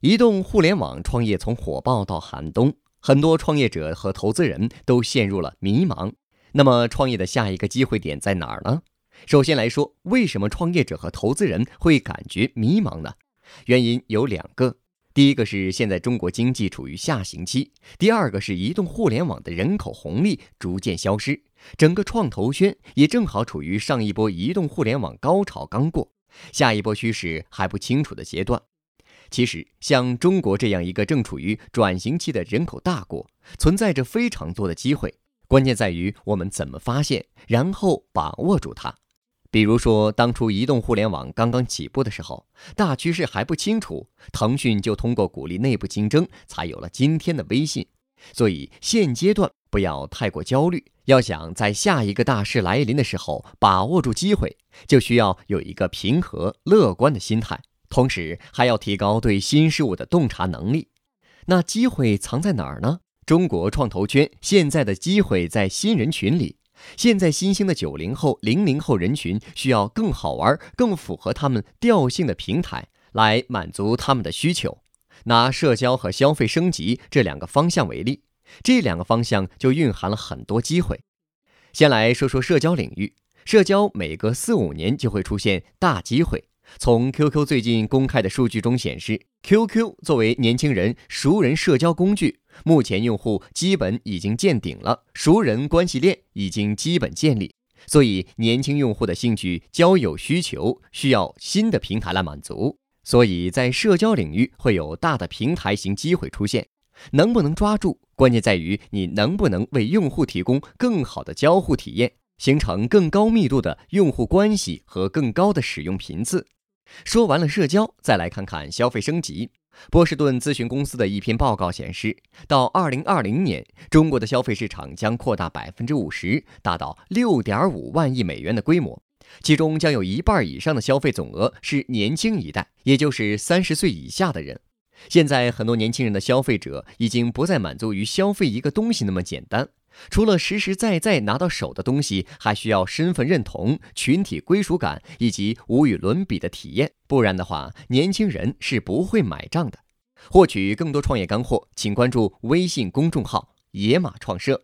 移动互联网创业从火爆到寒冬，很多创业者和投资人都陷入了迷茫。那么，创业的下一个机会点在哪儿呢？首先来说，为什么创业者和投资人会感觉迷茫呢？原因有两个：第一个是现在中国经济处于下行期；第二个是移动互联网的人口红利逐渐消失，整个创投圈也正好处于上一波移动互联网高潮刚过，下一波趋势还不清楚的阶段。其实，像中国这样一个正处于转型期的人口大国，存在着非常多的机会。关键在于我们怎么发现，然后把握住它。比如说，当初移动互联网刚刚起步的时候，大趋势还不清楚，腾讯就通过鼓励内部竞争，才有了今天的微信。所以，现阶段不要太过焦虑，要想在下一个大势来临的时候把握住机会，就需要有一个平和乐观的心态。同时还要提高对新事物的洞察能力。那机会藏在哪儿呢？中国创投圈现在的机会在新人群里。现在新兴的九零后、零零后人群需要更好玩、更符合他们调性的平台来满足他们的需求。拿社交和消费升级这两个方向为例，这两个方向就蕴含了很多机会。先来说说社交领域，社交每隔四五年就会出现大机会。从 QQ 最近公开的数据中显示，QQ 作为年轻人熟人社交工具，目前用户基本已经见顶了，熟人关系链已经基本建立，所以年轻用户的兴趣交友需求需要新的平台来满足，所以在社交领域会有大的平台型机会出现，能不能抓住，关键在于你能不能为用户提供更好的交互体验，形成更高密度的用户关系和更高的使用频次。说完了社交，再来看看消费升级。波士顿咨询公司的一篇报告显示，到二零二零年，中国的消费市场将扩大百分之五十，达到六点五万亿美元的规模，其中将有一半以上的消费总额是年轻一代，也就是三十岁以下的人。现在很多年轻人的消费者已经不再满足于消费一个东西那么简单。除了实实在在拿到手的东西，还需要身份认同、群体归属感以及无与伦比的体验，不然的话，年轻人是不会买账的。获取更多创业干货，请关注微信公众号“野马创社”。